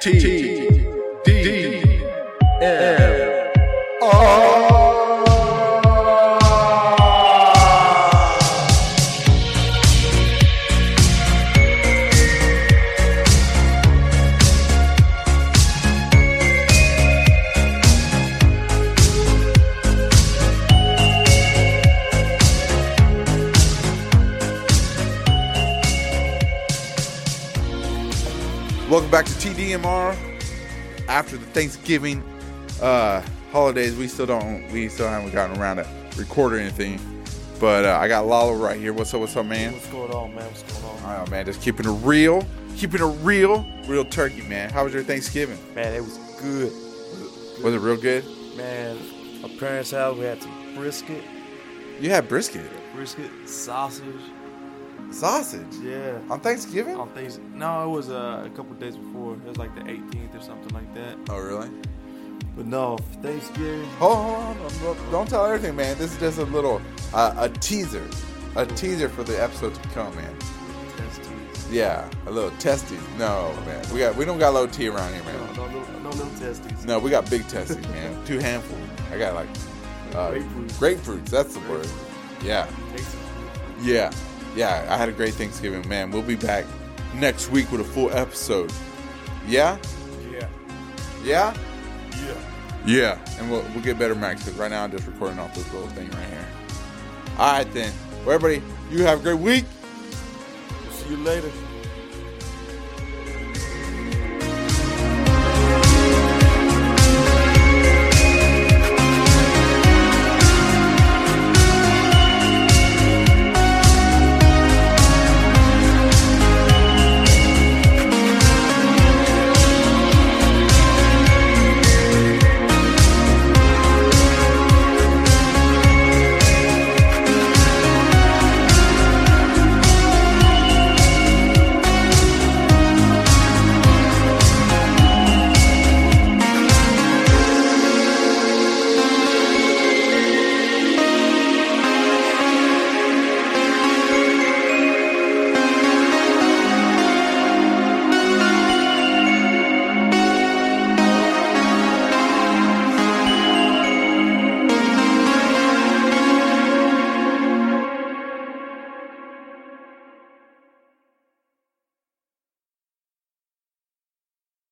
T D M R. Welcome back to TDMR. After the Thanksgiving uh, holidays, we still don't, we still haven't gotten around to record or anything. But uh, I got Lalo right here. What's up? What's up, man? What's going on, man? What's going on? All right, man. Just keeping it real, keeping it real, real turkey, man. How was your Thanksgiving? Man, it was good. Was it real good? Man, my parents' house, we had some brisket, You had brisket, brisket, sausage. Sausage Yeah. on Thanksgiving. On things. No, it was uh, a couple days before. It was like the 18th or something like that. Oh, really? But no, Thanksgiving. Hold on, hold on, don't- tell everything, man. This is just a little, uh, a teaser, a teaser for the episode to come, man. Yeah, a little testes. No, man, we got we don't got low T around here, No, man. no, little, no little testes. No, we got big testes, man. Two handfuls. I got like uh, Grapefruits. grapefruits. That's the word. Yeah, yeah, yeah. I had a great Thanksgiving, man. We'll be back next week with a full episode. Yeah, Yeah. yeah, Yeah. yeah. And we'll we'll get better mics because right now I'm just recording off this little thing right here. All right then. Well, everybody, you have a great week. See you later.